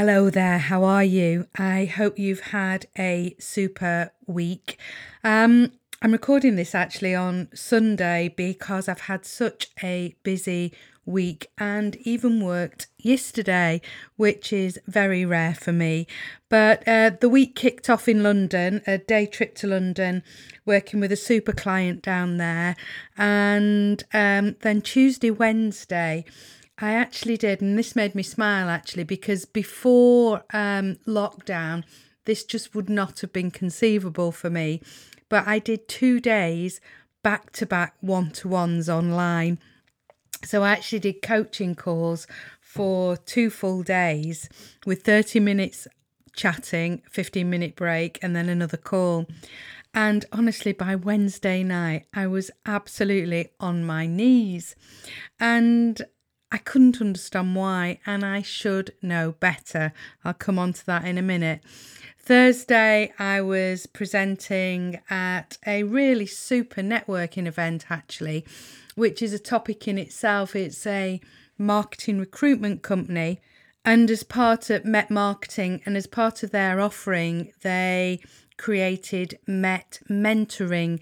Hello there, how are you? I hope you've had a super week. Um, I'm recording this actually on Sunday because I've had such a busy week and even worked yesterday, which is very rare for me. But uh, the week kicked off in London, a day trip to London, working with a super client down there. And um, then Tuesday, Wednesday, I actually did, and this made me smile actually because before um, lockdown, this just would not have been conceivable for me. But I did two days back to back one to ones online. So I actually did coaching calls for two full days with 30 minutes chatting, 15 minute break, and then another call. And honestly, by Wednesday night, I was absolutely on my knees. And I couldn't understand why, and I should know better. I'll come on to that in a minute. Thursday, I was presenting at a really super networking event, actually, which is a topic in itself. It's a marketing recruitment company. And as part of Met Marketing and as part of their offering, they created Met Mentoring,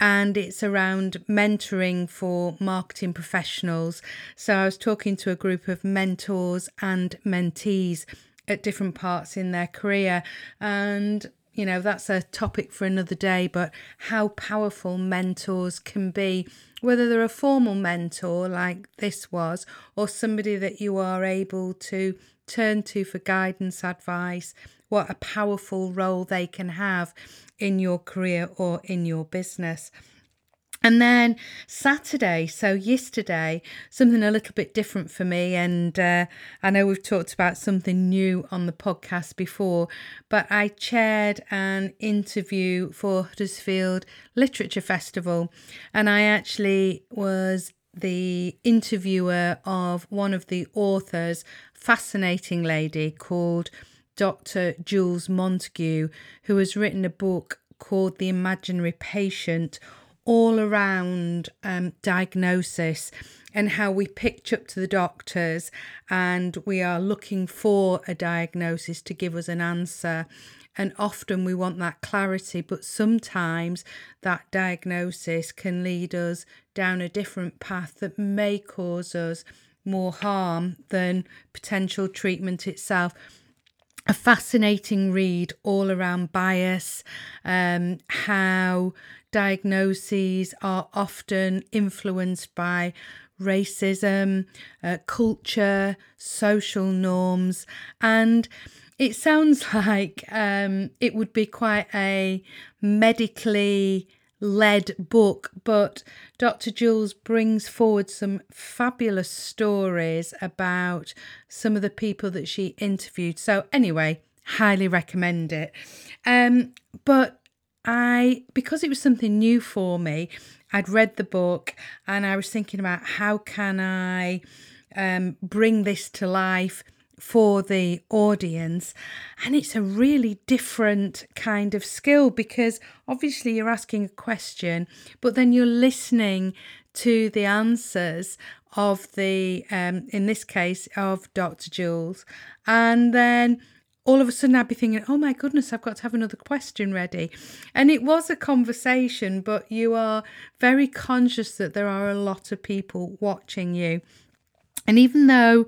and it's around mentoring for marketing professionals. So I was talking to a group of mentors and mentees at different parts in their career and you know that's a topic for another day but how powerful mentors can be whether they're a formal mentor like this was or somebody that you are able to turn to for guidance advice what a powerful role they can have in your career or in your business. And then Saturday, so yesterday, something a little bit different for me. And uh, I know we've talked about something new on the podcast before, but I chaired an interview for Huddersfield Literature Festival. And I actually was the interviewer of one of the authors, fascinating lady called Dr. Jules Montague, who has written a book called The Imaginary Patient all around um, diagnosis and how we pitch up to the doctors and we are looking for a diagnosis to give us an answer. And often we want that clarity, but sometimes that diagnosis can lead us down a different path that may cause us more harm than potential treatment itself a fascinating read all around bias, um, how diagnoses are often influenced by racism, uh, culture, social norms, and it sounds like um, it would be quite a medically led book, but Dr. Jules brings forward some fabulous stories about some of the people that she interviewed. So, anyway, highly recommend it. Um, but I, because it was something new for me, I'd read the book and I was thinking about how can I um, bring this to life for the audience. And it's a really different kind of skill because obviously you're asking a question, but then you're listening to the answers of the, um, in this case, of Dr. Jules. And then all of a sudden I'd be thinking, oh my goodness, I've got to have another question ready. And it was a conversation, but you are very conscious that there are a lot of people watching you. And even though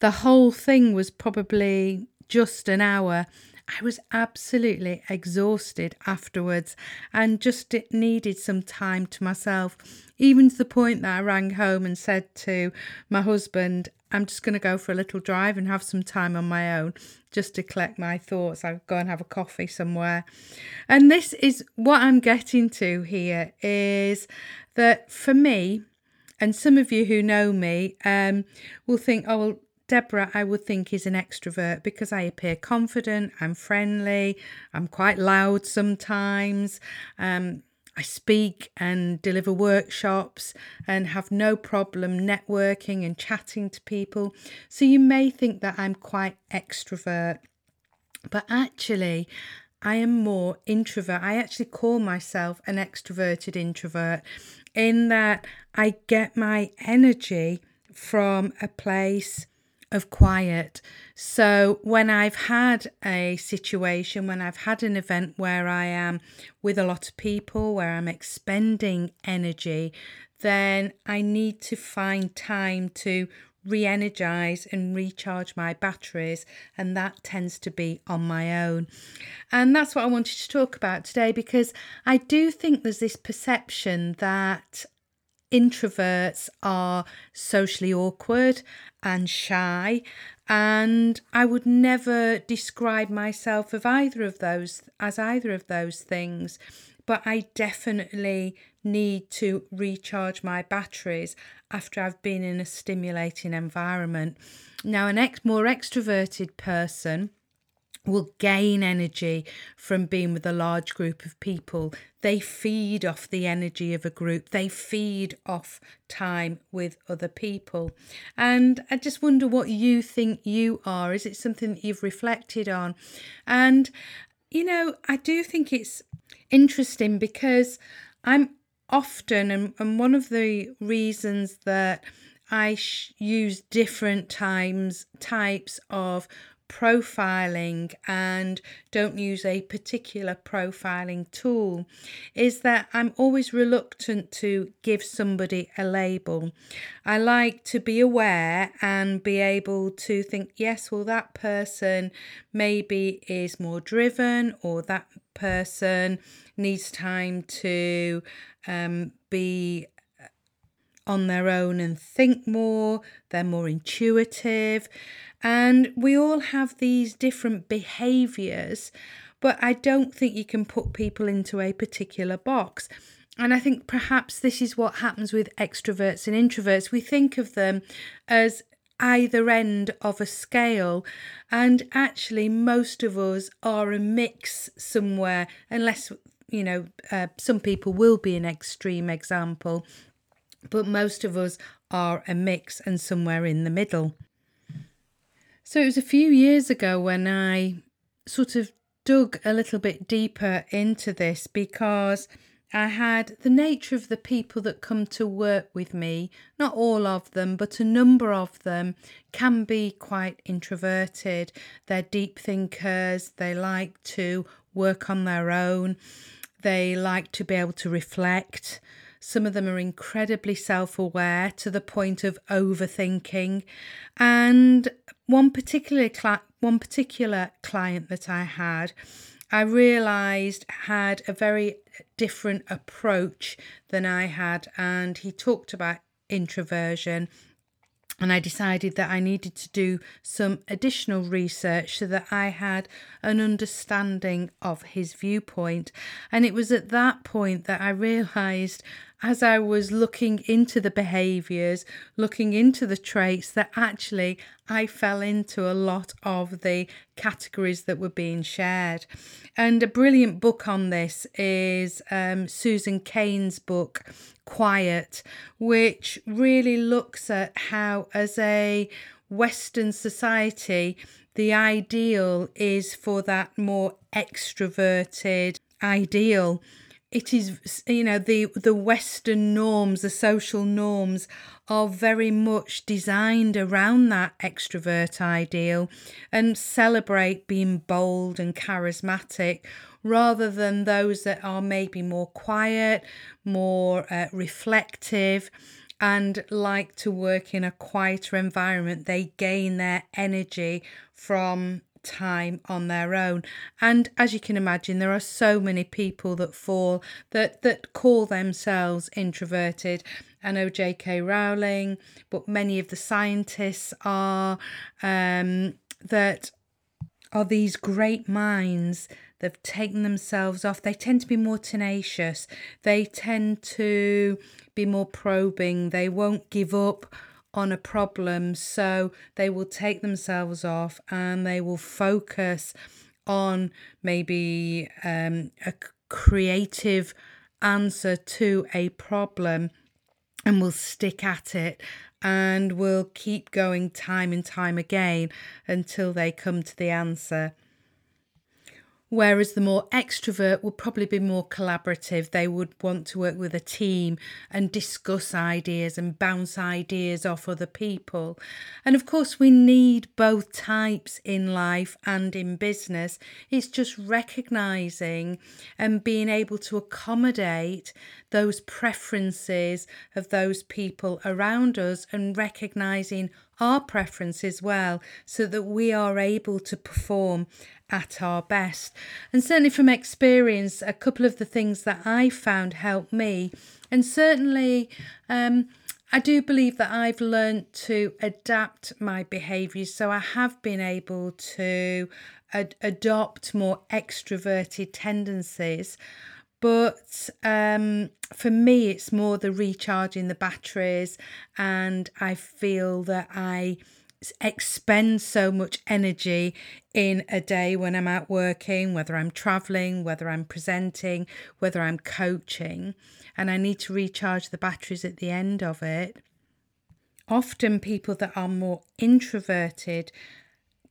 the whole thing was probably just an hour. I was absolutely exhausted afterwards and just needed some time to myself, even to the point that I rang home and said to my husband, I'm just going to go for a little drive and have some time on my own just to collect my thoughts. I'll go and have a coffee somewhere. And this is what I'm getting to here is that for me, and some of you who know me um, will think, oh, well, Deborah, I would think, is an extrovert because I appear confident, I'm friendly, I'm quite loud sometimes. Um, I speak and deliver workshops and have no problem networking and chatting to people. So you may think that I'm quite extrovert, but actually, I am more introvert. I actually call myself an extroverted introvert in that I get my energy from a place of quiet. So when I've had a situation, when I've had an event where I am with a lot of people, where I'm expending energy, then I need to find time to re energize and recharge my batteries, and that tends to be on my own. And that's what I wanted to talk about today because I do think there's this perception that introverts are socially awkward and shy and I would never describe myself of either of those as either of those things but I definitely need to recharge my batteries after I've been in a stimulating environment. Now an ex- more extroverted person will gain energy from being with a large group of people. They feed off the energy of a group, they feed off time with other people. And I just wonder what you think you are. Is it something that you've reflected on? And, you know, I do think it's interesting because I'm often, and, and one of the reasons that I sh- use different times types of profiling and don't use a particular profiling tool is that I'm always reluctant to give somebody a label. I like to be aware and be able to think, yes, well, that person maybe is more driven, or that person needs time to um, be on their own and think more, they're more intuitive. And we all have these different behaviors, but I don't think you can put people into a particular box. And I think perhaps this is what happens with extroverts and introverts. We think of them as either end of a scale, and actually, most of us are a mix somewhere, unless you know, uh, some people will be an extreme example, but most of us are a mix and somewhere in the middle. So it was a few years ago when I sort of dug a little bit deeper into this because I had the nature of the people that come to work with me, not all of them, but a number of them can be quite introverted. They're deep thinkers, they like to work on their own, they like to be able to reflect. Some of them are incredibly self aware to the point of overthinking. And one particular one particular client that I had, I realized had a very different approach than I had, and he talked about introversion and I decided that I needed to do some additional research so that I had an understanding of his viewpoint. And it was at that point that I realized as I was looking into the behaviors, looking into the traits, that actually I fell into a lot of the categories that were being shared. And a brilliant book on this is um, Susan Cain's book, Quiet, which really looks at how, as a Western society, the ideal is for that more extroverted ideal it is you know the the western norms the social norms are very much designed around that extrovert ideal and celebrate being bold and charismatic rather than those that are maybe more quiet more uh, reflective and like to work in a quieter environment. They gain their energy from time on their own and as you can imagine there are so many people that fall that that call themselves introverted I know J.K. Rowling, but many of the scientists are um, that are these great minds they've taken themselves off. They tend to be more tenacious. They tend to be more probing. They won't give up on a problem. So they will take themselves off and they will focus on maybe um, a creative answer to a problem and will stick at it and will keep going time and time again until they come to the answer. Whereas the more extrovert would probably be more collaborative. They would want to work with a team and discuss ideas and bounce ideas off other people. And of course, we need both types in life and in business. It's just recognizing and being able to accommodate those preferences of those people around us and recognizing our preferences well so that we are able to perform at our best. And certainly from experience, a couple of the things that I found helped me, and certainly um, I do believe that I've learned to adapt my behaviours. So I have been able to ad- adopt more extroverted tendencies. But um, for me, it's more the recharging the batteries, and I feel that I expend so much energy in a day when I'm out working, whether I'm traveling, whether I'm presenting, whether I'm coaching, and I need to recharge the batteries at the end of it. Often, people that are more introverted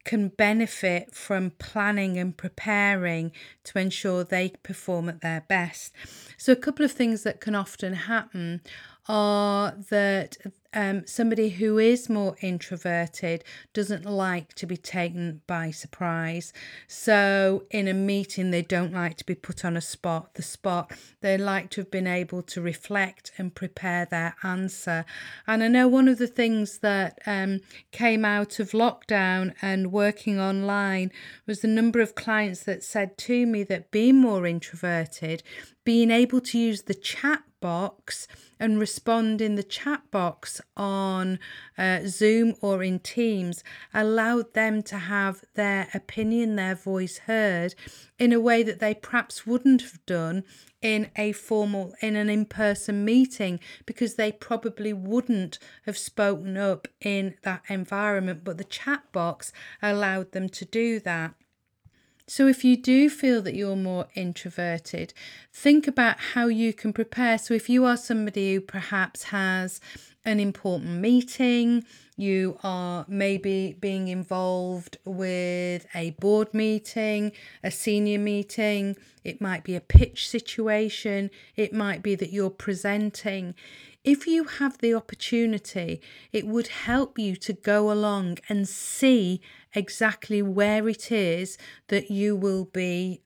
can benefit from planning and preparing to ensure they perform at their best. So, a couple of things that can often happen are that um, somebody who is more introverted doesn't like to be taken by surprise. So, in a meeting, they don't like to be put on a spot. The spot they like to have been able to reflect and prepare their answer. And I know one of the things that um, came out of lockdown and working online was the number of clients that said to me that being more introverted, being able to use the chat box and respond in the chat box on uh, Zoom or in Teams allowed them to have their opinion, their voice heard in a way that they perhaps wouldn't have done in a formal, in an in person meeting because they probably wouldn't have spoken up in that environment. But the chat box allowed them to do that. So, if you do feel that you're more introverted, think about how you can prepare. So, if you are somebody who perhaps has an important meeting, you are maybe being involved with a board meeting, a senior meeting, it might be a pitch situation, it might be that you're presenting if you have the opportunity, it would help you to go along and see exactly where it is that you will be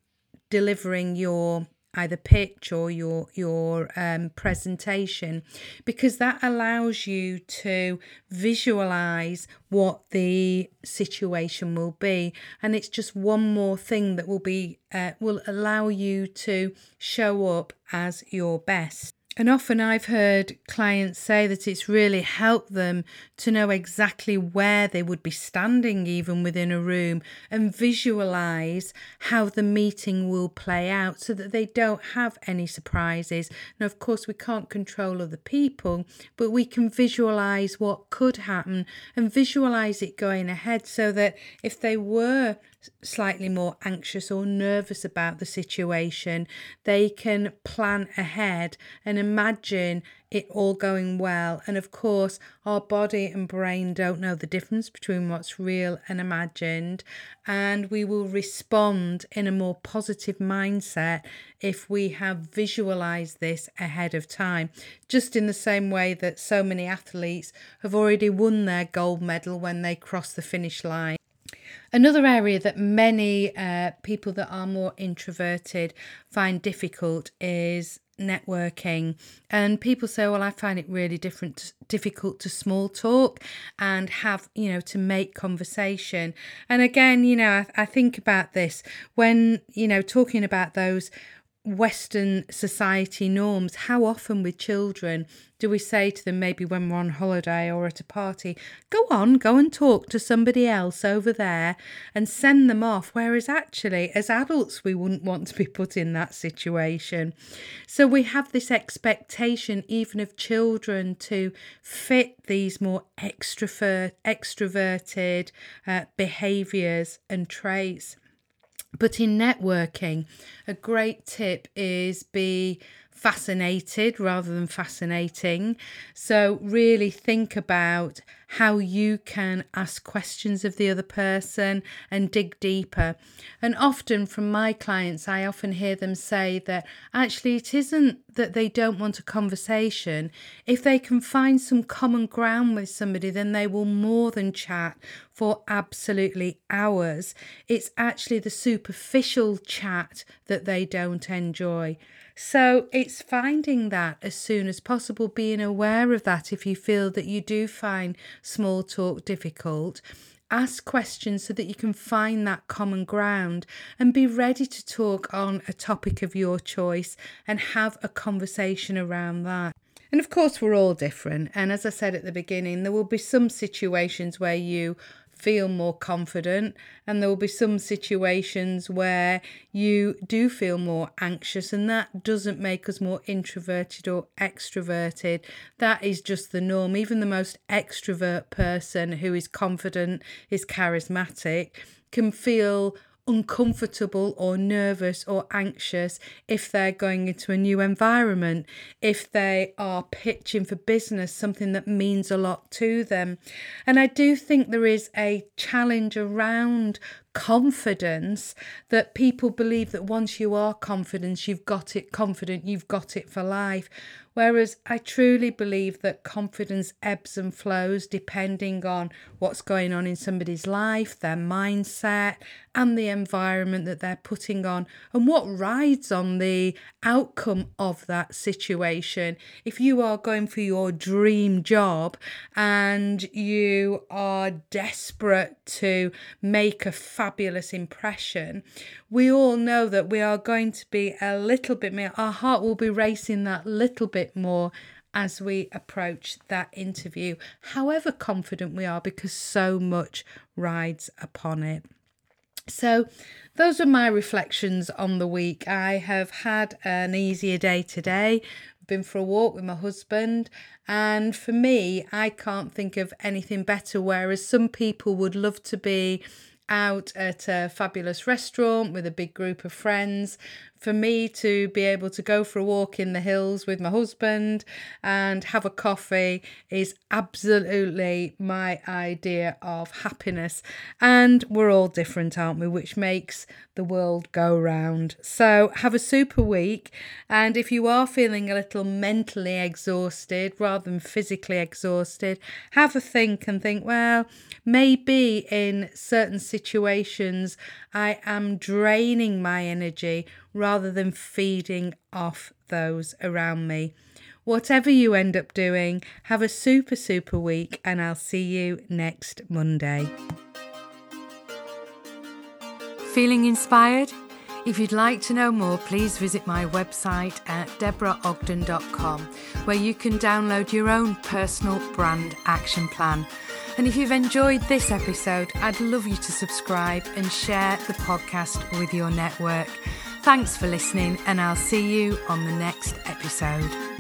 delivering your either pitch or your your um, presentation because that allows you to visualize what the situation will be. And it's just one more thing that will be uh, will allow you to show up as your best and often I've heard clients say that it's really helped them to know exactly where they would be standing, even within a room, and visualize how the meeting will play out so that they don't have any surprises. Now, of course, we can't control other people, but we can visualize what could happen and visualize it going ahead so that if they were slightly more anxious or nervous about the situation, they can plan ahead and imagine it all going well. And of course, our body and brain don't know the difference between what's real and imagined. And we will respond in a more positive mindset if we have visualized this ahead of time. Just in the same way that so many athletes have already won their gold medal when they cross the finish line. Another area that many uh, people that are more introverted find difficult is networking. And people say well i find it really different difficult to small talk and have you know to make conversation. And again you know I, I think about this when you know talking about those Western society norms. How often with children do we say to them, maybe when we're on holiday or at a party, go on, go and talk to somebody else over there and send them off? Whereas actually, as adults, we wouldn't want to be put in that situation. So we have this expectation, even of children, to fit these more extrovert, extroverted uh, behaviors and traits. But in networking, a great tip is be fascinated rather than fascinating. So, really think about how you can ask questions of the other person and dig deeper. And often from my clients, I often hear them say that actually it isn't that they don't want a conversation. If they can find some common ground with somebody, then they will more than chat for absolutely hours. It's actually the superficial chat that they don't enjoy. So it's finding that as soon as possible, being aware of that if you feel that you do find small talk difficult. Ask questions so that you can find that common ground and be ready to talk on a topic of your choice and have a conversation around that. And of course, we're all different. And as I said at the beginning, there will be some situations where you feel more confident, and there will be some situations where you do feel more anxious, and that doesn't make us more introverted or extroverted. That is just the norm. Even the most extrovert person who is confident, is charismatic, can feel uncomfortable or nervous or anxious if they're going into a new environment, if they are pitching for business, something that means a lot to them. And I do think there is a challenge around confidence that people believe that once you are confident, you've got it confident, you've got it for life. Whereas I truly believe that confidence ebbs and flows depending on what's going on in somebody's life, their mindset, and the environment that they're putting on, and what rides on the outcome of that situation. If you are going for your dream job and you are desperate to make a fabulous impression, we all know that we are going to be a little bit more, our heart will be racing that little bit more as we approach that interview, however confident we are, because so much rides upon it. So, those are my reflections on the week. I have had an easier day today. Been for a walk with my husband, and for me, I can't think of anything better. Whereas some people would love to be out at a fabulous restaurant with a big group of friends, for me to be able to go for a walk in the hills with my husband and have a coffee is absolutely my idea of happiness. And we're all different, aren't we? Which makes the world go round. So have a super week. And if you are feeling a little mentally exhausted rather than physically exhausted, have a think and think, well, maybe in certain situations I am draining my energy rather than feeding off those around me. Whatever you end up doing, have a super, super week, and I'll see you next Monday. Feeling inspired? If you'd like to know more, please visit my website at deborahogden.com, where you can download your own personal brand action plan. And if you've enjoyed this episode, I'd love you to subscribe and share the podcast with your network. Thanks for listening, and I'll see you on the next episode.